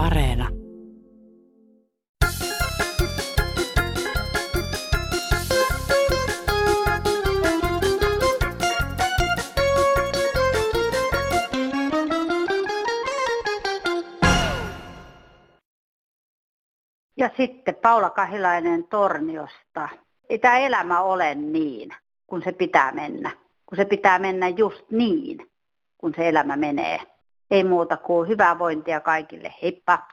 Areena. Ja sitten Paula Kahilainen Torniosta. Ei tämä elämä ole niin, kun se pitää mennä. Kun se pitää mennä just niin, kun se elämä menee. Ei muuta kuin hyvää vointia kaikille. Heippa!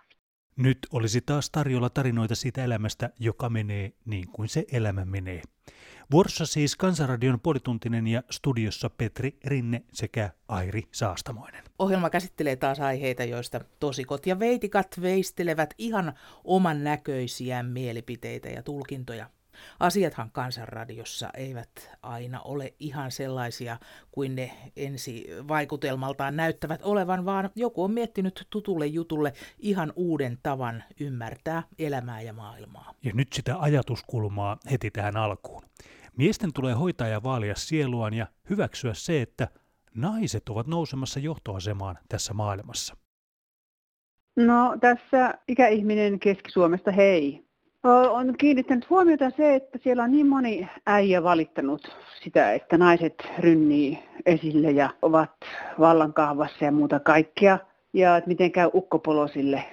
Nyt olisi taas tarjolla tarinoita siitä elämästä, joka menee niin kuin se elämä menee. Vuorossa siis Kansanradion puolituntinen ja studiossa Petri Rinne sekä Airi Saastamoinen. Ohjelma käsittelee taas aiheita, joista tosikot ja veitikat veistelevät ihan oman näköisiä mielipiteitä ja tulkintoja. Asiathan kansanradiossa eivät aina ole ihan sellaisia kuin ne ensi vaikutelmaltaan näyttävät olevan, vaan joku on miettinyt tutulle jutulle ihan uuden tavan ymmärtää elämää ja maailmaa. Ja nyt sitä ajatuskulmaa heti tähän alkuun. Miesten tulee hoitaa ja vaalia sieluaan ja hyväksyä se, että naiset ovat nousemassa johtoasemaan tässä maailmassa. No tässä ikäihminen Keski-Suomesta, hei. On kiinnittänyt huomiota se, että siellä on niin moni äijä valittanut sitä, että naiset rynnii esille ja ovat vallankahvassa ja muuta kaikkea. Ja että miten käy ukkopolosille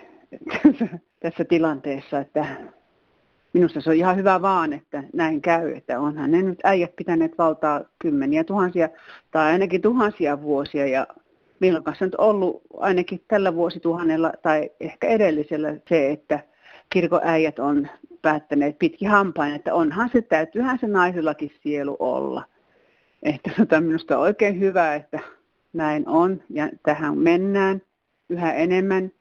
tässä tilanteessa, että minusta se on ihan hyvä vaan, että näin käy, että onhan ne nyt äijät pitäneet valtaa kymmeniä tuhansia tai ainakin tuhansia vuosia ja milloin kanssa nyt ollut ainakin tällä vuosituhannella tai ehkä edellisellä se, että kirkoäijät on päättäneet pitki hampain, että onhan se, täytyyhän se naisellakin sielu olla. Että tota, minusta on oikein hyvä, että näin on ja tähän mennään yhä enemmän.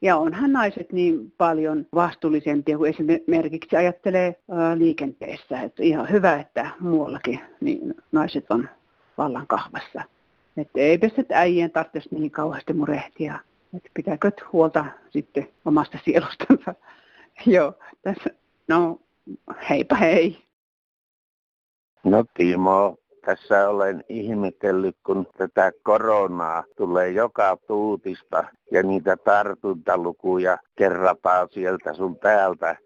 Ja onhan naiset niin paljon vastuullisempia kuin esimerkiksi ajattelee liikenteessä. Että ihan hyvä, että muuallakin niin naiset on vallan kahvassa. Että ei että äijien tarvitsisi niin kauheasti murehtia. Että pitääkö huolta sitten omasta sielustansa. Joo, tässä, no heipä hei. No Timo, tässä olen ihmetellyt, kun tätä koronaa tulee joka tuutista ja niitä tartuntalukuja kerrataan sieltä sun täältä.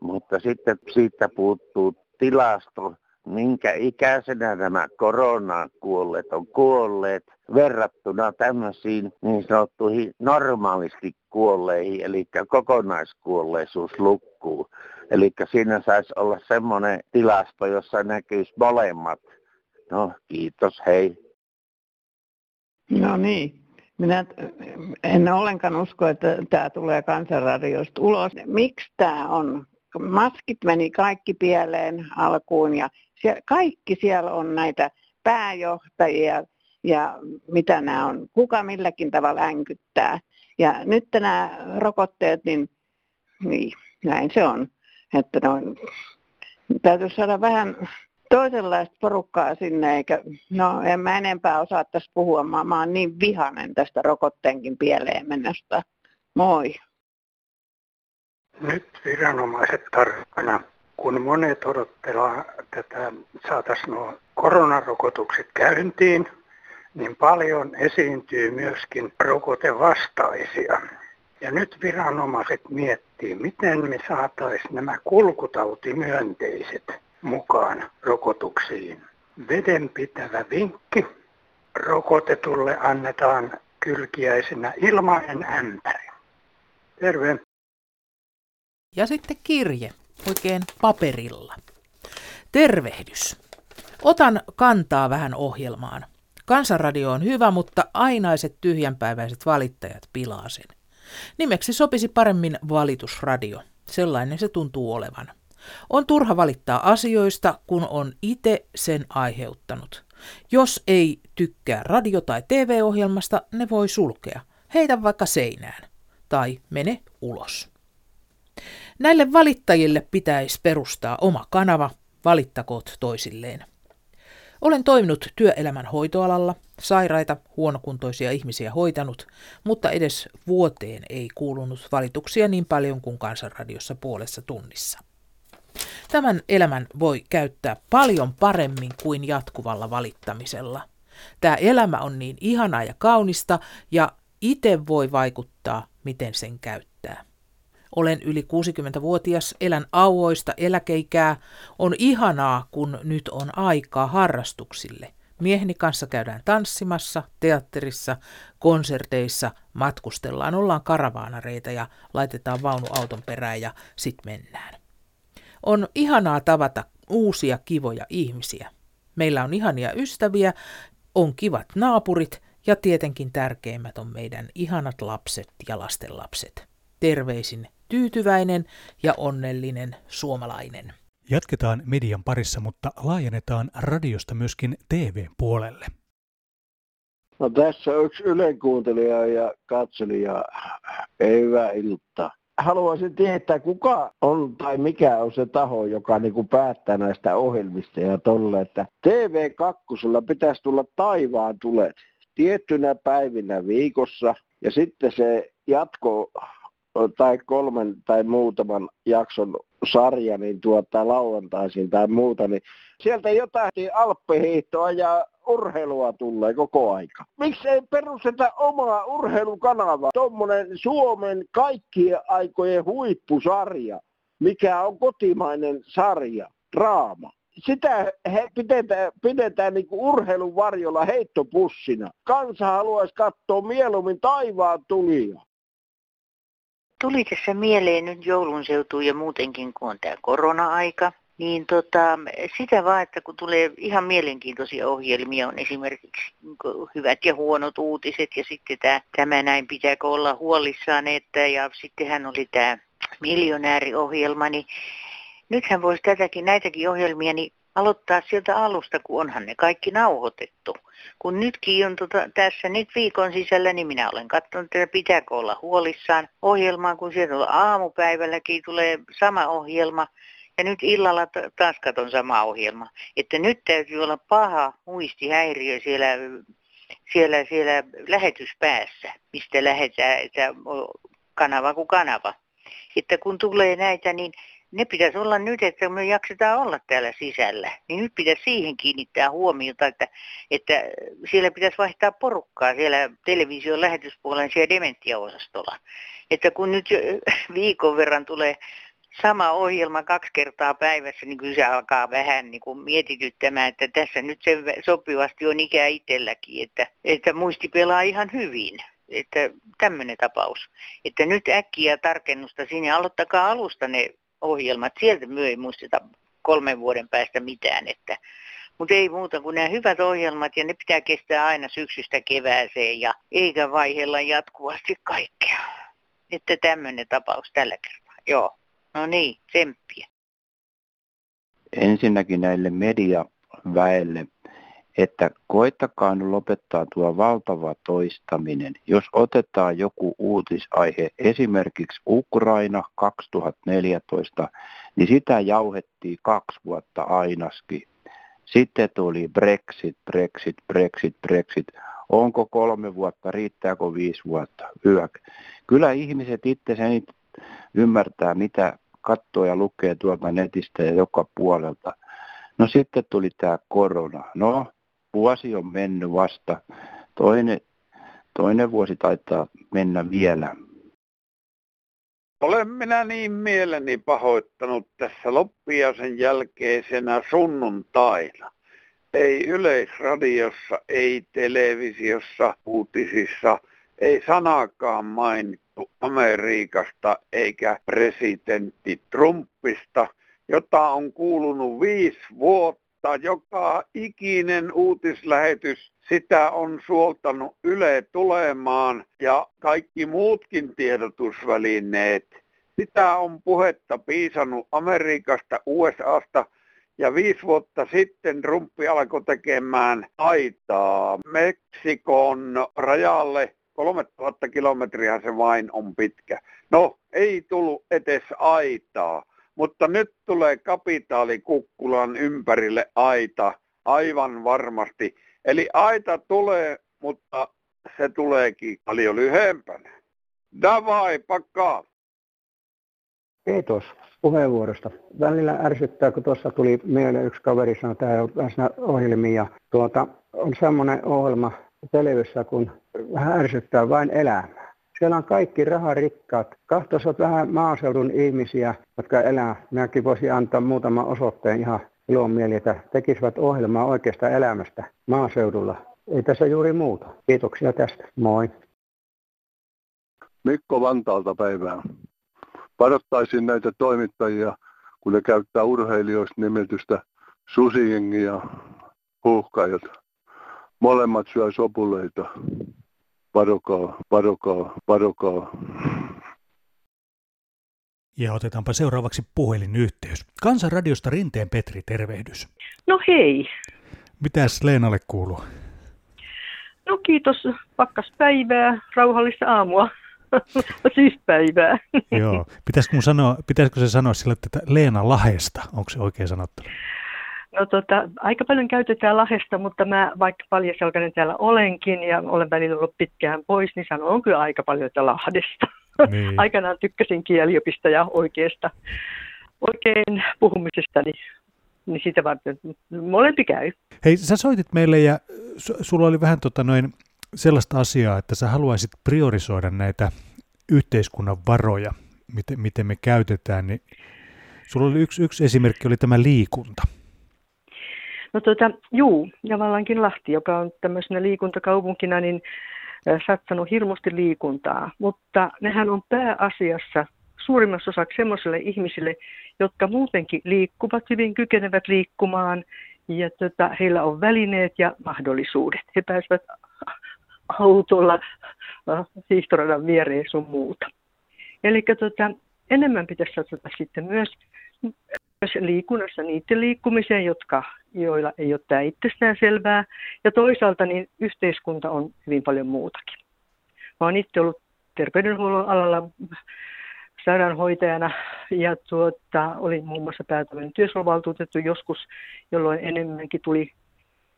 Mutta sitten siitä puuttuu tilasto, minkä ikäisenä nämä koronaan kuolleet on kuolleet verrattuna tämmöisiin niin sanottuihin normaalisti kuolleihin, eli kokonaiskuolleisuuslukkuu. Eli siinä saisi olla semmoinen tilasto, jossa näkyisi molemmat No, kiitos, hei. No niin. Minä en ollenkaan usko, että tämä tulee kansanradiosta ulos. Miksi tämä on? Maskit meni kaikki pieleen alkuun ja siellä, kaikki siellä on näitä pääjohtajia ja mitä nämä on, kuka milläkin tavalla änkyttää. Ja nyt nämä rokotteet, niin, niin näin se on. Että noin, täytyy saada vähän toisenlaista porukkaa sinne, eikä, no en mä enempää osaa tässä puhua, mä, mä oon niin vihanen tästä rokotteenkin pieleen mennästä. Moi. Nyt viranomaiset tarkkana, kun monet odottelaa tätä, saataisiin nuo koronarokotukset käyntiin, niin paljon esiintyy myöskin rokotevastaisia. Ja nyt viranomaiset miettii, miten me saataisiin nämä kulkutautimyönteiset mukaan rokotuksiin. Vedenpitävä vinkki. Rokotetulle annetaan kylkiäisenä ilmainen ämpäri. Terve. Ja sitten kirje, oikein paperilla. Tervehdys. Otan kantaa vähän ohjelmaan. Kansanradio on hyvä, mutta ainaiset tyhjänpäiväiset valittajat pilaa sen. Nimeksi sopisi paremmin valitusradio. Sellainen se tuntuu olevan. On turha valittaa asioista, kun on itse sen aiheuttanut. Jos ei tykkää radio- tai TV-ohjelmasta, ne voi sulkea. Heitä vaikka seinään. Tai mene ulos. Näille valittajille pitäisi perustaa oma kanava, valittakoot toisilleen. Olen toiminut työelämän hoitoalalla, sairaita, huonokuntoisia ihmisiä hoitanut, mutta edes vuoteen ei kuulunut valituksia niin paljon kuin kansanradiossa puolessa tunnissa. Tämän elämän voi käyttää paljon paremmin kuin jatkuvalla valittamisella. Tämä elämä on niin ihanaa ja kaunista ja itse voi vaikuttaa, miten sen käyttää. Olen yli 60-vuotias, elän auoista eläkeikää. On ihanaa, kun nyt on aikaa harrastuksille. Mieheni kanssa käydään tanssimassa, teatterissa, konserteissa, matkustellaan, ollaan karavaanareita ja laitetaan vaunu auton perään ja sit mennään. On ihanaa tavata uusia kivoja ihmisiä. Meillä on ihania ystäviä, on kivat naapurit ja tietenkin tärkeimmät on meidän ihanat lapset ja lastenlapset. Terveisin tyytyväinen ja onnellinen suomalainen. Jatketaan median parissa, mutta laajennetaan radiosta myöskin TV-puolelle. No tässä yksi ylenkuuntelija ja katselija. Hyvää iltaa. Haluaisin tietää, kuka on tai mikä on se taho, joka niin kuin päättää näistä ohjelmista ja tolle, että TV2 pitäisi tulla taivaan tulet tiettynä päivinä viikossa ja sitten se jatko tai kolmen tai muutaman jakson sarja, niin tuottaa lauantaisin tai muuta, niin sieltä jotain alppihiihtoa ja urheilua tulee koko aika. Miksi ei perusteta omaa urheilukanavaa? Tuommoinen Suomen kaikkien aikojen huippusarja, mikä on kotimainen sarja, draama. Sitä he pidetään, pidetään niin kuin urheilun varjolla heittopussina. Kansa haluaisi katsoa mieluummin taivaan tulia Tuli tässä mieleen nyt joulun seutuun ja muutenkin, kun on tämä korona-aika, niin tota, sitä vaan, että kun tulee ihan mielenkiintoisia ohjelmia, on esimerkiksi hyvät ja huonot uutiset ja sitten tämä, tämä näin pitääkö olla huolissaan, että ja sitten hän oli tämä miljonääriohjelma, niin nythän voisi tätäkin, näitäkin ohjelmia, niin aloittaa sieltä alusta, kun onhan ne kaikki nauhoitettu. Kun nytkin on tota, tässä nyt viikon sisällä, niin minä olen katsonut, että pitääkö olla huolissaan ohjelmaa, kun sieltä aamupäivälläkin tulee sama ohjelma. Ja nyt illalla taas katon sama ohjelma. Että nyt täytyy olla paha muistihäiriö siellä, siellä, siellä lähetyspäässä, mistä lähetään, että kanava kuin kanava. Että kun tulee näitä, niin ne pitäisi olla nyt, että me jaksetaan olla täällä sisällä. Niin nyt pitäisi siihen kiinnittää huomiota, että, että siellä pitäisi vaihtaa porukkaa siellä television lähetyspuolen siellä dementiaosastolla. Että kun nyt viikon verran tulee sama ohjelma kaksi kertaa päivässä, niin kyllä se alkaa vähän niin kuin mietityttämään, että tässä nyt se sopivasti on ikä itselläkin, että, että muisti pelaa ihan hyvin. Että tämmöinen tapaus. Että nyt äkkiä tarkennusta sinne, aloittakaa alusta ne ohjelmat. Sieltä myö ei muisteta kolmen vuoden päästä mitään. Että, mutta ei muuta kuin nämä hyvät ohjelmat ja ne pitää kestää aina syksystä kevääseen ja eikä vaihella jatkuvasti kaikkea. Että tämmöinen tapaus tällä kertaa. Joo. No niin, tsemppiä. Ensinnäkin näille mediaväelle että koittakaa nyt lopettaa tuo valtava toistaminen. Jos otetaan joku uutisaihe, esimerkiksi Ukraina 2014, niin sitä jauhettiin kaksi vuotta ainaskin. Sitten tuli Brexit, Brexit, Brexit, Brexit. Onko kolme vuotta, riittääkö viisi vuotta? Hyvä. Kyllä ihmiset itse sen ymmärtää, mitä katsoo ja lukee tuolta netistä ja joka puolelta. No sitten tuli tämä korona. No, vuosi on mennyt vasta. Toinen, toinen vuosi taitaa mennä vielä. Olen minä niin mieleni pahoittanut tässä loppiaisen jälkeisenä sunnuntaina. Ei yleisradiossa, ei televisiossa, uutisissa, ei sanakaan mainittu Amerikasta eikä presidentti Trumpista, jota on kuulunut viisi vuotta mutta joka ikinen uutislähetys, sitä on suoltanut Yle tulemaan ja kaikki muutkin tiedotusvälineet. Sitä on puhetta piisannut Amerikasta, USAsta ja viisi vuotta sitten Trumpi alkoi tekemään aitaa Meksikon rajalle. 3000 kilometriä se vain on pitkä. No, ei tullut edes aitaa. Mutta nyt tulee kapitaalikukkulan ympärille aita, aivan varmasti. Eli aita tulee, mutta se tuleekin paljon lyhempänä. Davai, pakkaa! Kiitos puheenvuorosta. Välillä ärsyttää, kun tuossa tuli mieleen yksi kaveri sanoi, että tämä on läsnä ohjelmia. Tuota, on semmoinen ohjelma televissä, kun vähän ärsyttää vain elämää. Siellä on kaikki raharikkaat. Kahtoisot vähän maaseudun ihmisiä, jotka elää. Minäkin voisin antaa muutaman osoitteen ihan ilon mieli, että tekisivät ohjelmaa oikeasta elämästä maaseudulla. Ei tässä juuri muuta. Kiitoksia tästä. Moi. Mikko Vantaalta päivää. Varoittaisin näitä toimittajia, kun ne käyttää urheilijoista nimetystä susijengi ja huuhkajat. Molemmat syö sopuleita. Varokaa, varokaa, varokaa. Ja otetaanpa seuraavaksi puhelinyhteys. Kansanradiosta Rinteen Petri, tervehdys. No hei. Mitäs Leenalle kuuluu? No kiitos, pakkas päivää, rauhallista aamua. siis päivää. Joo. Pitäisikö, mun sanoa, pitäisikö se sanoa sillä, että Leena Lahesta, onko se oikein sanottu? No tota, aika paljon käytetään Lahesta, mutta mä vaikka paljaselkainen täällä olenkin ja olen välillä ollut pitkään pois, niin sanon kyllä aika paljon, että Lahdesta. Niin. Aikanaan tykkäsin kieliopista ja oikeasta, oikein puhumisesta, niin, niin sitä varten molempi käy. Hei, sä soitit meille ja sulla oli vähän tota noin sellaista asiaa, että sä haluaisit priorisoida näitä yhteiskunnan varoja, miten, miten me käytetään, niin sulla oli yksi, yksi esimerkki, oli tämä liikunta. No tuota, juu, ja vallankin Lahti, joka on tämmöisenä liikuntakaupunkina, niin satsannut hirmusti liikuntaa, mutta nehän on pääasiassa suurimmassa osaksi semmoisille ihmisille, jotka muutenkin liikkuvat hyvin, kykenevät liikkumaan, ja tota, heillä on välineet ja mahdollisuudet. He pääsevät autolla hiihtoradan viereen sun muuta. Eli tota, enemmän pitäisi satsata sitten myös, myös liikunnassa niiden liikkumiseen, jotka, joilla ei ole tämä itsestään selvää. Ja toisaalta niin yhteiskunta on hyvin paljon muutakin. Mä oon itse ollut terveydenhuollon alalla sairaanhoitajana ja tuota, olin muun muassa päätävän työsuojelvaltuutettu joskus, jolloin enemmänkin tuli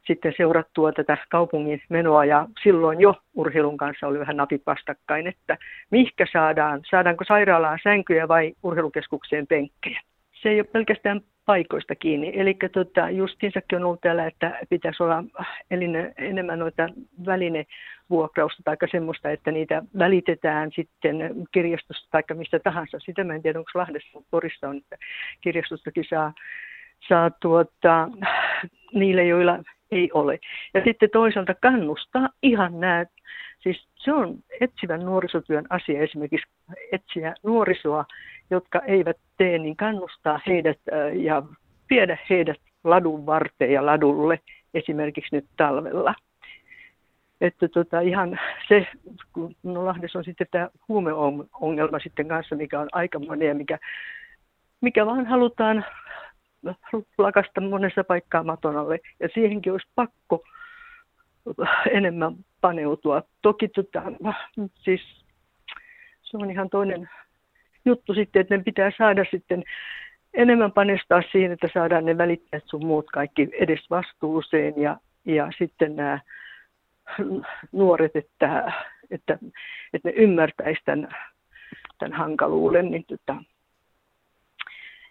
sitten seurattua tätä kaupungin menoa ja silloin jo urheilun kanssa oli vähän napit vastakkain, että mihkä saadaan, saadaanko sairaalaan sänkyjä vai urheilukeskukseen penkkejä. Se ei ole pelkästään paikoista kiinni. Eli tota, justiinsakin on ollut täällä, että pitäisi olla eline, enemmän noita välinevuokrausta tai semmoista, että niitä välitetään sitten kirjastosta tai mistä tahansa. Sitä mä en tiedä, onko Lahdessa, mutta Porissa on, että kirjastostakin saa, saa tuota, niille, joilla ei ole. Ja sitten toisaalta kannustaa ihan nämä, siis se on etsivän nuorisotyön asia esimerkiksi etsiä nuorisoa, jotka eivät tee, niin kannustaa heidät ja viedä heidät ladun varteen ja ladulle esimerkiksi nyt talvella. Että tota, ihan se, kun no Lahdessa on sitten tämä huumeongelma sitten kanssa, mikä on aika monia, mikä, mikä vaan halutaan lakasta monessa paikkaa maton alle. Ja siihenkin olisi pakko enemmän paneutua. Toki tota, siis se on ihan toinen juttu sitten, että ne pitää saada sitten enemmän panostaa siihen, että saadaan ne välittäjät sun muut kaikki edes vastuuseen ja, ja sitten nämä nuoret, että, että, että ne ymmärtäisivät tämän, tämän hankaluuden, niin tota,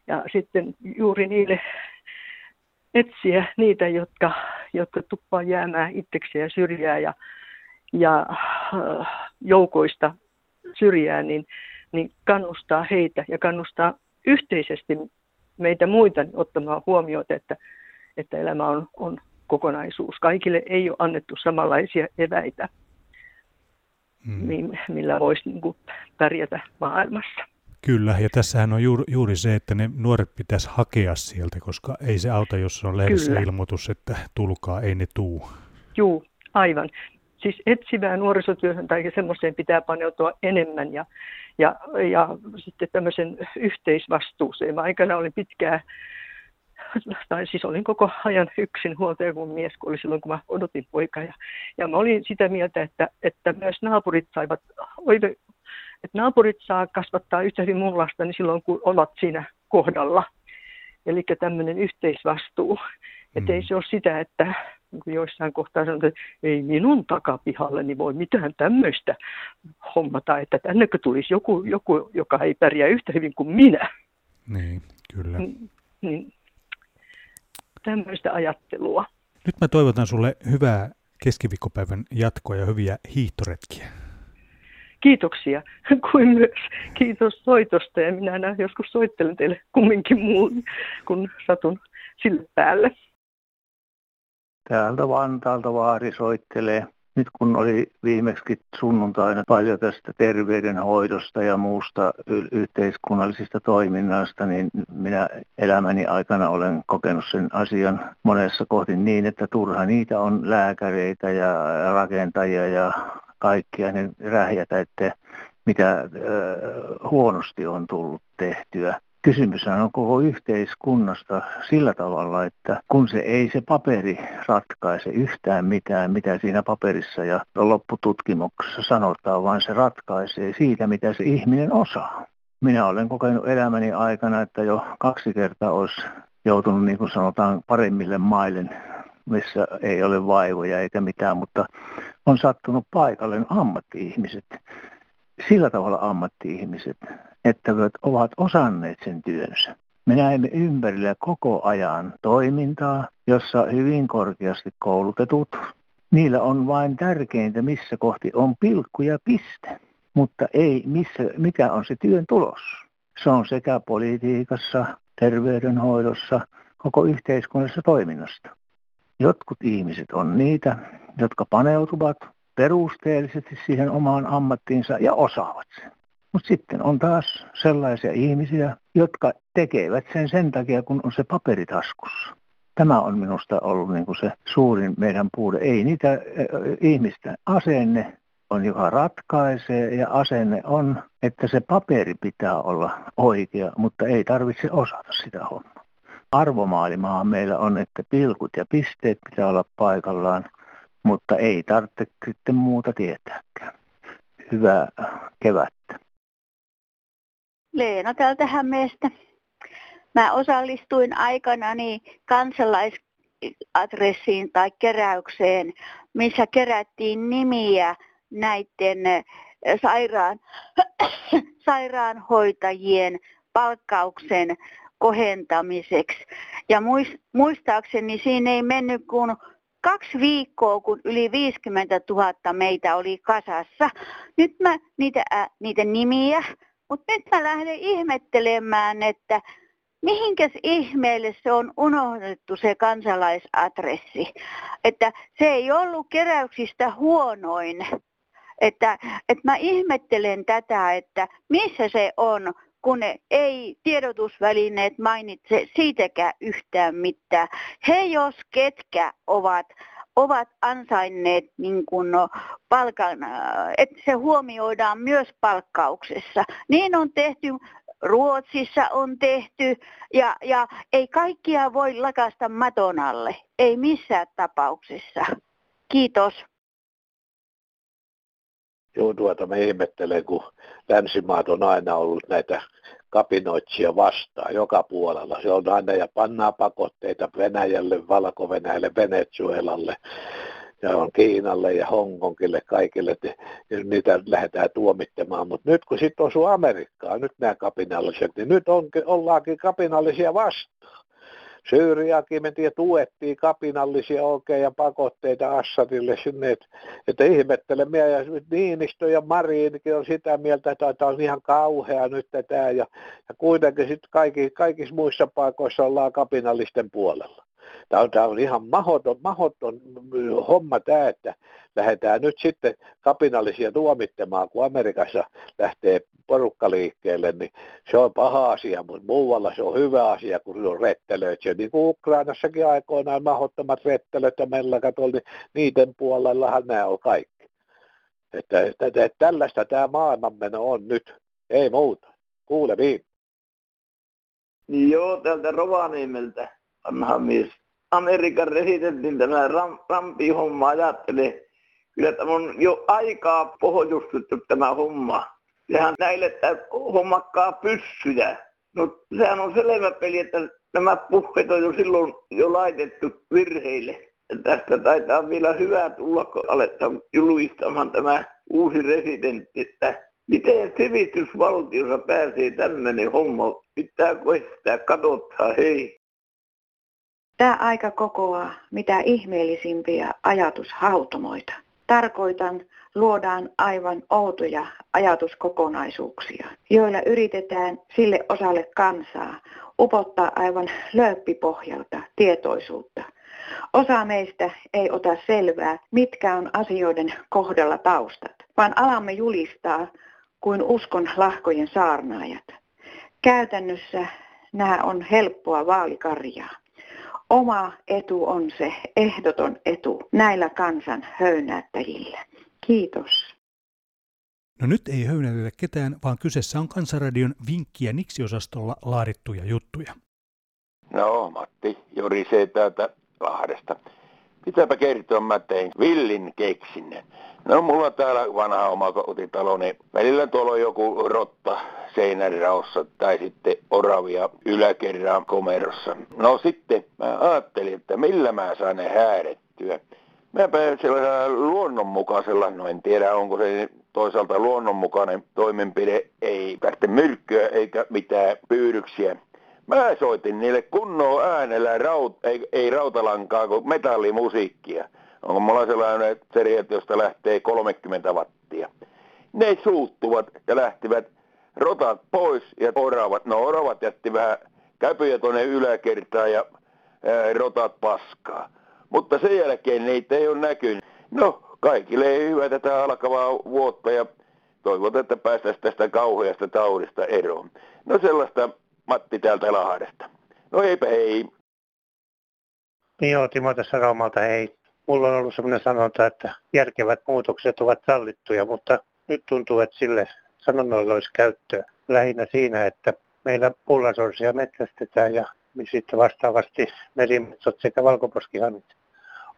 ja sitten juuri niille etsiä niitä, jotka, jotka tuppaa jäämään itseksi ja syrjää ja, ja äh, joukoista syrjää, niin, niin kannustaa heitä ja kannustaa yhteisesti meitä muita ottamaan huomioon, että, että elämä on, on kokonaisuus. Kaikille ei ole annettu samanlaisia eväitä, hmm. millä voisi niin kuin, pärjätä maailmassa. Kyllä, ja tässähän on juuri, juuri se, että ne nuoret pitäisi hakea sieltä, koska ei se auta, jos on lehdessä Kyllä. ilmoitus, että tulkaa, ei ne tuu. Juu, aivan. Siis etsivään nuorisotyöhön tai semmoiseen pitää paneutua enemmän ja, ja, ja sitten tämmöisen yhteisvastuuseen. Mä aikana olin pitkään, tai siis olin koko ajan yksin huoltaja kun mies, kun oli silloin kun mä odotin poikaa. Ja, ja mä olin sitä mieltä, että, että myös naapurit saivat oive, että naapurit saa kasvattaa yhtä hyvin mun lasta niin silloin, kun ovat siinä kohdalla. Eli tämmöinen yhteisvastuu. Mm. Että ei se ole sitä, että niin joissain kohtaa sanotaan, että ei minun takapihalleni voi mitään tämmöistä hommata, että tännekö tulisi joku, joku, joka ei pärjää yhtä hyvin kuin minä. Niin, kyllä. Niin, niin, tämmöistä ajattelua. Nyt mä toivotan sulle hyvää keskiviikkopäivän jatkoa ja hyviä hiihtoretkiä. Kiitoksia, kuin myös kiitos soitosta. Ja minä näin joskus soittelen teille kumminkin muun, kun satun sille päälle. Täältä Vantaalta Vaari soittelee. Nyt kun oli viimeksi sunnuntaina paljon tästä terveydenhoidosta ja muusta yhteiskunnallisista toiminnasta, niin minä elämäni aikana olen kokenut sen asian monessa kohdin niin, että turha niitä on lääkäreitä ja rakentajia ja kaikkia ne rähjätä, että mitä äh, huonosti on tullut tehtyä kysymys on koko yhteiskunnasta sillä tavalla, että kun se ei se paperi ratkaise yhtään mitään, mitä siinä paperissa ja loppututkimuksessa sanotaan, vaan se ratkaisee siitä, mitä se ihminen osaa. Minä olen kokenut elämäni aikana, että jo kaksi kertaa olisi joutunut, niin kuin sanotaan, paremmille maille, missä ei ole vaivoja eikä mitään, mutta on sattunut paikalle ammatti-ihmiset, sillä tavalla ammatti-ihmiset, että ovat osanneet sen työnsä. Me näemme ympärillä koko ajan toimintaa, jossa hyvin korkeasti koulutetut, niillä on vain tärkeintä, missä kohti on pilkku ja piste, mutta ei missä, mikä on se työn tulos. Se on sekä politiikassa, terveydenhoidossa, koko yhteiskunnassa toiminnasta. Jotkut ihmiset on niitä, jotka paneutuvat perusteellisesti siihen omaan ammattiinsa ja osaavat sen. Mutta sitten on taas sellaisia ihmisiä, jotka tekevät sen sen takia, kun on se paperitaskussa. Tämä on minusta ollut niin kuin se suurin meidän puute. Ei niitä äh, ihmisten asenne on, joka ratkaisee ja asenne on, että se paperi pitää olla oikea, mutta ei tarvitse osata sitä hommaa. Arvomaailmaa meillä on, että pilkut ja pisteet pitää olla paikallaan, mutta ei tarvitse sitten muuta tietääkään. Hyvää kevättä. Leena täältä Hämeestä. Mä osallistuin aikanani kansalaisadressiin tai keräykseen, missä kerättiin nimiä näiden eh, sairaan, sairaanhoitajien palkkauksen kohentamiseksi. Ja muistaakseni siinä ei mennyt kuin kaksi viikkoa, kun yli 50 000 meitä oli kasassa. Nyt mä niitä, äh, niitä nimiä mutta nyt mä lähden ihmettelemään, että mihinkäs ihmeelle se on unohdettu se kansalaisadressi. Että se ei ollut keräyksistä huonoin. Että, että mä ihmettelen tätä, että missä se on, kun ei tiedotusvälineet mainitse siitäkään yhtään mitään. He jos ketkä ovat ovat ansainneet niin kuin no, palkan, äh, että se huomioidaan myös palkkauksessa. Niin on tehty Ruotsissa on tehty ja, ja ei kaikkia voi lakasta maton alle, ei missään tapauksessa. Kiitos. Joo, tuota me ihmettelen, kun länsimaat on aina ollut näitä kapinoitsija vastaan joka puolella. Se on aina ja pannaa pakotteita Venäjälle, Valko-Venäjälle, Venezuelalle ja on Kiinalle ja Hongkongille kaikille, ja niitä lähdetään tuomittamaan. Mutta nyt kun sitten osuu Amerikkaan, nyt nämä kapinalliset, niin nyt on, ollaankin kapinallisia vastaan. Syyriakin me tiedä, tuettiin kapinallisia oikein ja pakotteita Assadille sinne, että, että ihmettelemme ja Niinistö ja Mariinkin on sitä mieltä, että tämä on ihan kauhea nyt tämä ja, ja kuitenkin sitten kaikki, kaikissa muissa paikoissa ollaan kapinallisten puolella. Tämä on, ihan mahdoton, mahdoton homma tämä, että lähdetään nyt sitten kapinallisia tuomittamaan, kun Amerikassa lähtee porukka liikkeelle, niin se on paha asia, mutta muualla se on hyvä asia, kun se on rettelöit. Ja niin kuin Ukrainassakin aikoinaan mahdottomat rettelöt ja mellakat oli, niin niiden puolellahan nämä on kaikki. Että, että, että, tällaista tämä maailmanmeno on nyt, ei muuta. Kuule viime. Joo, täältä Rovaniemeltä, vanha mies. Amerikan residentin tämä ram, rampi-homma ajattelee. Kyllä tämä on jo aikaa pohjustettu tämä homma. Sehän näille hommakkaa pyssyjä. No sehän on selvä peli, että nämä puheet on jo silloin jo laitettu virheille. Ja tästä taitaa vielä hyvä tulla, kun aletaan julistamaan tämä uusi residentti, että miten sivistysvaltiossa pääsee tämmöinen homma. Pitää koettaa, katsotaan, hei. Tämä aika kokoaa mitä ihmeellisimpiä ajatushautomoita. Tarkoitan, luodaan aivan outoja ajatuskokonaisuuksia, joilla yritetään sille osalle kansaa upottaa aivan lööppipohjalta tietoisuutta. Osa meistä ei ota selvää, mitkä on asioiden kohdalla taustat, vaan alamme julistaa kuin uskon lahkojen saarnaajat. Käytännössä nämä on helppoa vaalikarjaa. Oma etu on se ehdoton etu näillä kansan höynäyttäjillä. Kiitos. No nyt ei höynäytetä ketään, vaan kyseessä on Kansanradion vinkkiä Niksi-osastolla laadittuja juttuja. No, Matti jorisee täältä Lahdesta. Pitääpä kertoa, mä tein villin keksinnön. No mulla täällä vanha oma kotitalo, niin välillä tuolla on joku rotta seinänraossa tai sitten oravia yläkerran komerossa. No sitten mä ajattelin, että millä mä saan ne häädettyä. Mä pääsin sellaisella luonnonmukaisella, no en tiedä onko se toisaalta luonnonmukainen toimenpide, ei tarvitse myrkkyä eikä mitään pyydyksiä. Mä soitin niille kunnon äänellä, raut, ei, ei rautalankaa, kuin metallimusiikkia. Onko mulla sellainen serie, josta lähtee 30 wattia. Ne suuttuvat ja lähtivät rotat pois ja oravat. No oravat jätti vähän käpyjä tuonne yläkertaan ja ää, rotat paskaa. Mutta sen jälkeen niitä ei ole näkynyt. No, kaikille ei hyvä tätä alkavaa vuotta ja toivotaan, että päästäisiin tästä kauheasta taudista eroon. No sellaista Matti täältä Lahdesta. No eipä hei. Niin joo, Timo tässä Raumalta hei. Mulla on ollut sellainen sanonta, että järkevät muutokset ovat sallittuja, mutta nyt tuntuu, että sille sanonnoilla olisi käyttöä. Lähinnä siinä, että meillä pullasorsia metsästetään ja sitten vastaavasti merimetsot sekä valkoposkihanit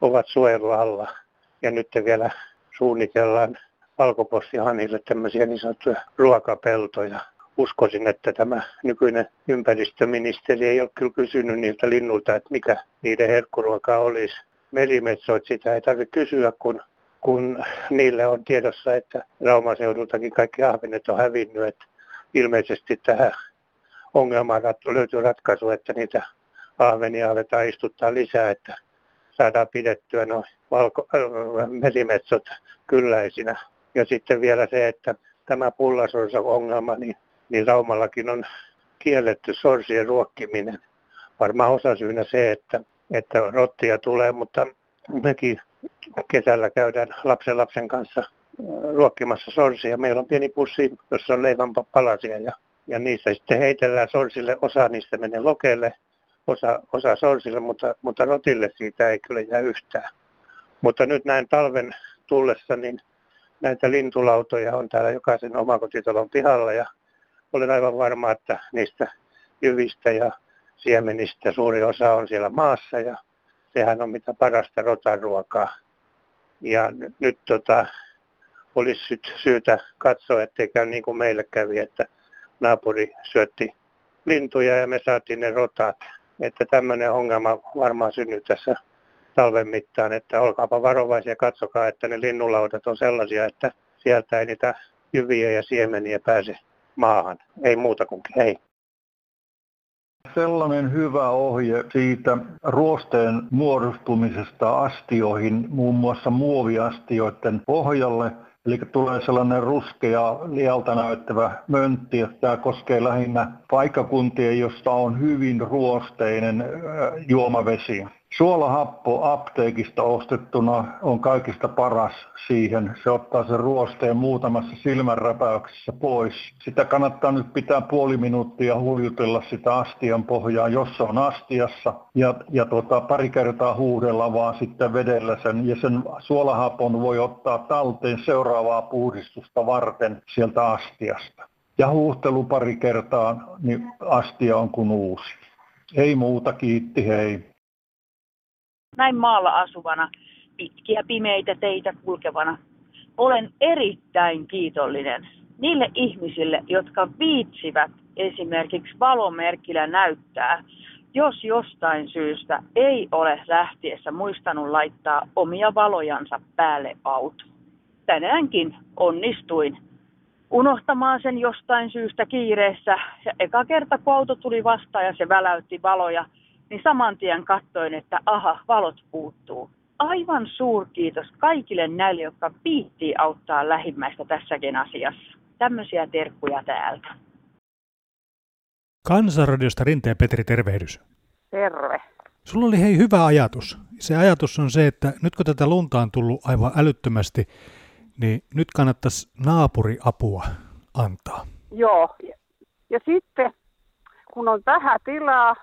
ovat suojelua alla. Ja nyt vielä suunnitellaan valkoposkihanille tämmöisiä niin sanottuja ruokapeltoja. Uskoisin, että tämä nykyinen ympäristöministeri ei ole kyllä kysynyt niiltä linnulta, että mikä niiden herkkuruoka olisi. Merimetsoit sitä ei tarvitse kysyä, kun, kun niille on tiedossa, että Raumaseudultakin kaikki ahvenet on hävinnyt. Että ilmeisesti tähän ongelmaan löytyy ratkaisu, että niitä ahvenia aletaan istuttaa lisää, että saadaan pidettyä noin valko- äh, merimetsot kylläisinä. Ja sitten vielä se, että tämä pullasorsa-ongelma, niin, niin Raumallakin on kielletty sorsien ruokkiminen. Varmaan osasyynä se, että, että rottia tulee, mutta mekin kesällä käydään lapsen lapsen kanssa äh, ruokkimassa sorsia. Meillä on pieni pussi, jossa on leivän palasia ja, ja niissä sitten heitellään sorsille. Osa niistä menee lokeelle osa, osa sorsille, mutta, mutta rotille siitä ei kyllä jää yhtään. Mutta nyt näin talven tullessa, niin näitä lintulautoja on täällä jokaisen omakotitalon pihalla ja olen aivan varma, että niistä jyvistä ja siemenistä suuri osa on siellä maassa ja sehän on mitä parasta rotaruokaa. Ja nyt, nyt tota, olisi syytä katsoa, ettei käy niin kuin meille kävi, että naapuri syötti lintuja ja me saatiin ne rotat että tämmöinen ongelma varmaan syntyy tässä talven mittaan, että olkaapa varovaisia, katsokaa, että ne linnulautat on sellaisia, että sieltä ei niitä jyviä ja siemeniä pääse maahan. Ei muuta kuin hei. Sellainen hyvä ohje siitä ruosteen muodostumisesta astioihin, muun muassa muoviastioiden pohjalle, Eli tulee sellainen ruskea, lialta näyttävä möntti, että tämä koskee lähinnä paikkakuntia, josta on hyvin ruosteinen juomavesi. Suolahappo apteekista ostettuna on kaikista paras siihen. Se ottaa sen ruosteen muutamassa silmänräpäyksessä pois. Sitä kannattaa nyt pitää puoli minuuttia huijutella sitä astian pohjaa, jos se on astiassa. Ja, ja tuota, pari kertaa huudella vaan sitten vedellä sen. Ja sen suolahapon voi ottaa talteen seuraavaa puhdistusta varten sieltä astiasta. Ja huuhtelu pari kertaa, niin astia on kuin uusi. Ei muuta, kiitti, hei näin maalla asuvana, pitkiä pimeitä teitä kulkevana, olen erittäin kiitollinen niille ihmisille, jotka viitsivät esimerkiksi valomerkillä näyttää, jos jostain syystä ei ole lähtiessä muistanut laittaa omia valojansa päälle auto. Tänäänkin onnistuin unohtamaan sen jostain syystä kiireessä. Ja eka kerta kun auto tuli vastaan ja se väläytti valoja, niin saman tien katsoin, että aha, valot puuttuu. Aivan suurkiitos kaikille näille, jotka piittii auttaa lähimmäistä tässäkin asiassa. Tämmöisiä terkkuja täältä. Kansanradiosta Rinteen Petri, tervehdys. Terve. Sulla oli hei hyvä ajatus. Se ajatus on se, että nyt kun tätä lunta on tullut aivan älyttömästi, niin nyt kannattaisi naapuriapua antaa. Joo. Ja, ja sitten kun on vähän tilaa,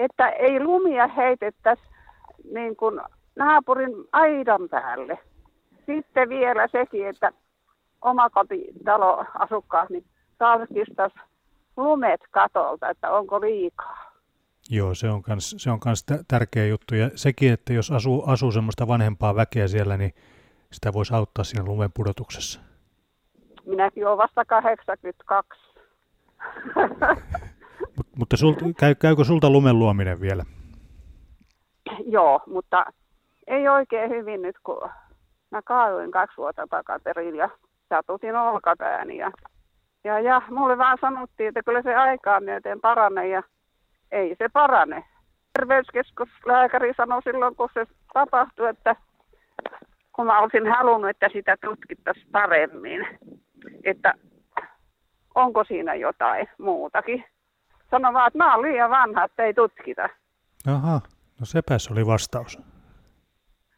että ei lumia heitettäisi niin kuin naapurin aidan päälle. Sitten vielä sekin, että omakotitalo asukkaat niin tarkistaisi lumet katolta, että onko liikaa. Joo, se on kans, se on kans tärkeä juttu. Ja sekin, että jos asuu, asuu semmoista vanhempaa väkeä siellä, niin sitä voisi auttaa siinä lumen pudotuksessa. Minäkin olen vasta 82. Mut, mutta sul, käy, käykö sulta lumen luominen vielä? Joo, mutta ei oikein hyvin nyt, kun mä kaaduin kaksi vuotta takaperin ja satutin olkapääni. Ja, ja, ja mulle vaan sanottiin, että kyllä se aikaa myöten paranee ja ei se parane. Terveyskeskuslääkäri sanoi silloin, kun se tapahtui, että kun mä olisin halunnut, että sitä tutkittaisiin paremmin, että onko siinä jotain muutakin. Sano vaan, että mä oon liian vanha, että ei tutkita. Aha, no sepäs oli vastaus.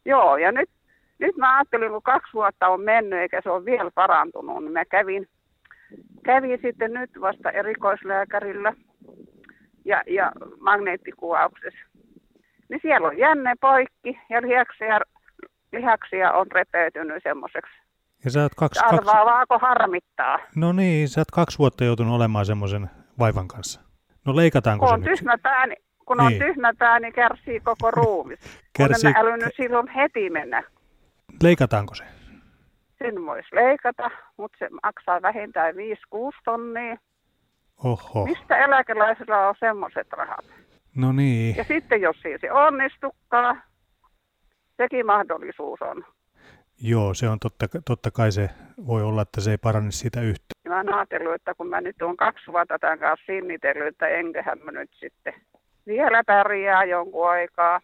Joo, ja nyt, nyt mä ajattelin, kun kaksi vuotta on mennyt eikä se ole vielä parantunut, niin mä kävin, kävin sitten nyt vasta erikoislääkärillä ja, ja magneettikuvauksessa. Niin siellä on jänne poikki ja lihaksia, lihaksia on repeytynyt semmoiseksi. Ja sä oot kaksi, Arvaavaako kaksi... harmittaa? No niin, sä oot kaksi vuotta joutunut olemaan semmoisen vaivan kanssa. No leikataanko kun se on nyt? tyhmä pää, niin, kun niin. on tyhmä pää, niin kärsii koko ruumis. Kärsii... Olen älynyt silloin heti mennä. Leikataanko se? Sen voisi leikata, mutta se maksaa vähintään 5-6 tonnia. Oho. Mistä eläkeläisillä on semmoiset rahat? No niin. Ja sitten jos ei se onnistukaan, sekin mahdollisuus on. Joo, se on totta, totta kai se voi olla, että se ei parane siitä yhtään. Mä oon ajatellut, että kun mä nyt oon kaksi vuotta tämän kanssa sinnitellyt, että enköhän mä nyt sitten vielä pärjää jonkun aikaa.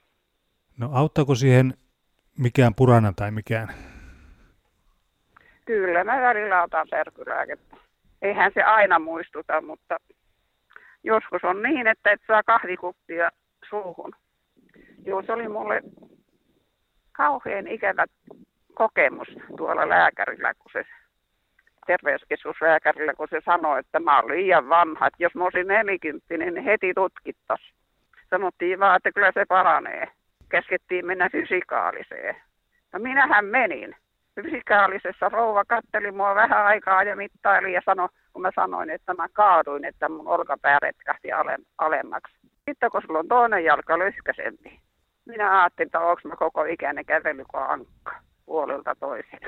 No auttaako siihen mikään purana tai mikään? Kyllä, mä välillä otan särkylääkettä. Eihän se aina muistuta, mutta joskus on niin, että et saa kahvikuppia suuhun. Joo, se oli mulle kauhean ikävä kokemus tuolla lääkärillä, kun se terveyskeskuslääkärillä, kun se sanoi, että mä olen liian vanha, että jos mä olisin 40, niin heti tutkittaisiin. Sanottiin vaan, että kyllä se paranee. Käskettiin mennä fysikaaliseen. No minähän menin. Fysikaalisessa rouva katteli mua vähän aikaa ja mittaili ja sanoi, kun mä sanoin, että mä kaaduin, että mun olkapää retkahti alemmaksi. Sitten kun sulla on toinen jalka lyhkäsempi, minä ajattelin, että onko mä koko ikäinen kävely kuin ankka puolelta toisin.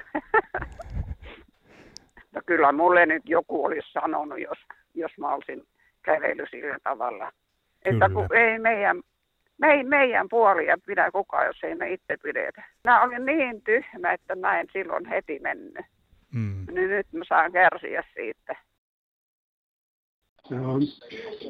Mutta kyllä mulle nyt joku olisi sanonut, jos, jos mä olisin kävellyt sillä tavalla. Että kun ei meidän, me, meidän puolia pidä kukaan, jos ei me itse pidetä. Mä olin niin tyhmä, että mä en silloin heti mennyt. Mm. Niin nyt mä saan kärsiä siitä. Se on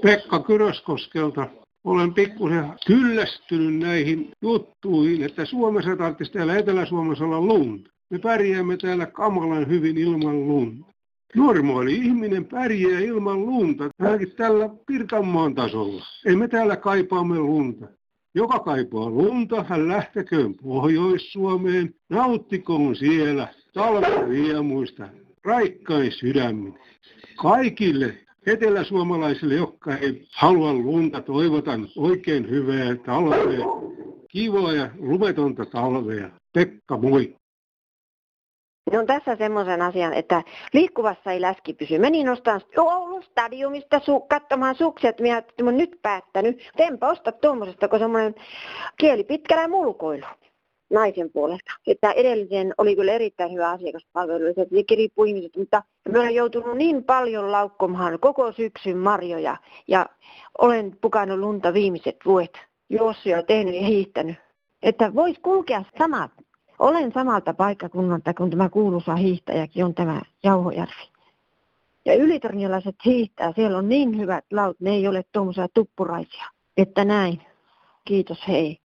Pekka Kyröskoskelta olen pikkusen kyllästynyt näihin juttuihin, että Suomessa tarvitsisi täällä Etelä-Suomessa olla lunta. Me pärjäämme täällä kamalan hyvin ilman lunta. Normaali ihminen pärjää ilman lunta, ainakin tällä Pirkanmaan tasolla. Ei me täällä kaipaamme lunta. Joka kaipaa lunta, hän lähteköön Pohjois-Suomeen, nauttikoon siellä talven riemuista, raikkain sydämin. Kaikille eteläsuomalaisille, jotka ei halua lunta, toivotan oikein hyvää talvea, kivaa ja lumetonta talvea. Pekka, moi! No tässä semmoisen asian, että liikkuvassa ei läski pysy. Menin ostamaan Oulun stadiumista su- katsomaan suksia, että minä olen nyt päättänyt. Enpä osta tuommoisesta, kun semmoinen kieli pitkällä mulkoilu naisen puolesta. Että edellisen oli kyllä erittäin hyvä asiakaspalvelu, se riippuu ihmiset, mutta me olen joutunut niin paljon laukkomaan koko syksyn marjoja ja olen pukannut lunta viimeiset vuodet, juossut ja tehnyt ja hiihtänyt. Että vois kulkea samat. Olen samalta paikkakunnalta, kun tämä kuuluisa hiihtäjäkin on tämä Jauhojärvi. Ja ylitornialaiset hiihtää, siellä on niin hyvät laut, ne ei ole tuommoisia tuppuraisia, että näin. Kiitos, hei.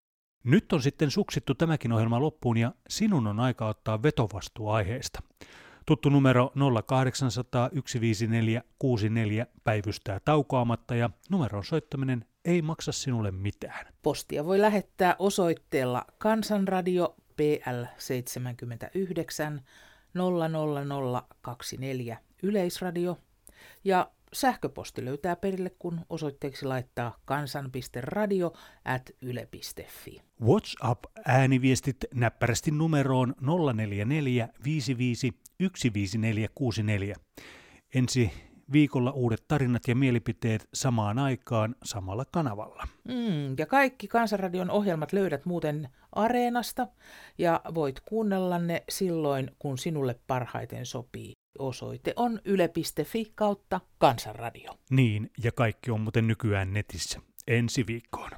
Nyt on sitten suksittu tämäkin ohjelma loppuun ja sinun on aika ottaa vetovastuu aiheesta. Tuttu numero 0800 154 64 päivystää taukoamatta ja numeron soittaminen ei maksa sinulle mitään. Postia voi lähettää osoitteella Kansanradio PL 79 00024 Yleisradio ja sähköposti löytää perille, kun osoitteeksi laittaa kansan.radio at yle.fi. WhatsApp-ääniviestit näppärästi numeroon 044 55 15464. Ensi viikolla uudet tarinat ja mielipiteet samaan aikaan samalla kanavalla. Mm, ja kaikki Kansanradion ohjelmat löydät muuten Areenasta ja voit kuunnella ne silloin, kun sinulle parhaiten sopii. Osoite on yle.fi kautta Kansanradio. Niin, ja kaikki on muuten nykyään netissä. Ensi viikkoon.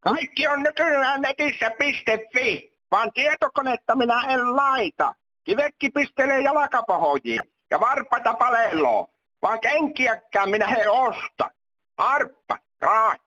Kaikki on nykyään netissä.fi, vaan tietokonetta minä en laita. Kivekki pistelee jalkapohjiin ja varpata paleloo, vaan kenkiäkään minä he osta. Arppa, raat.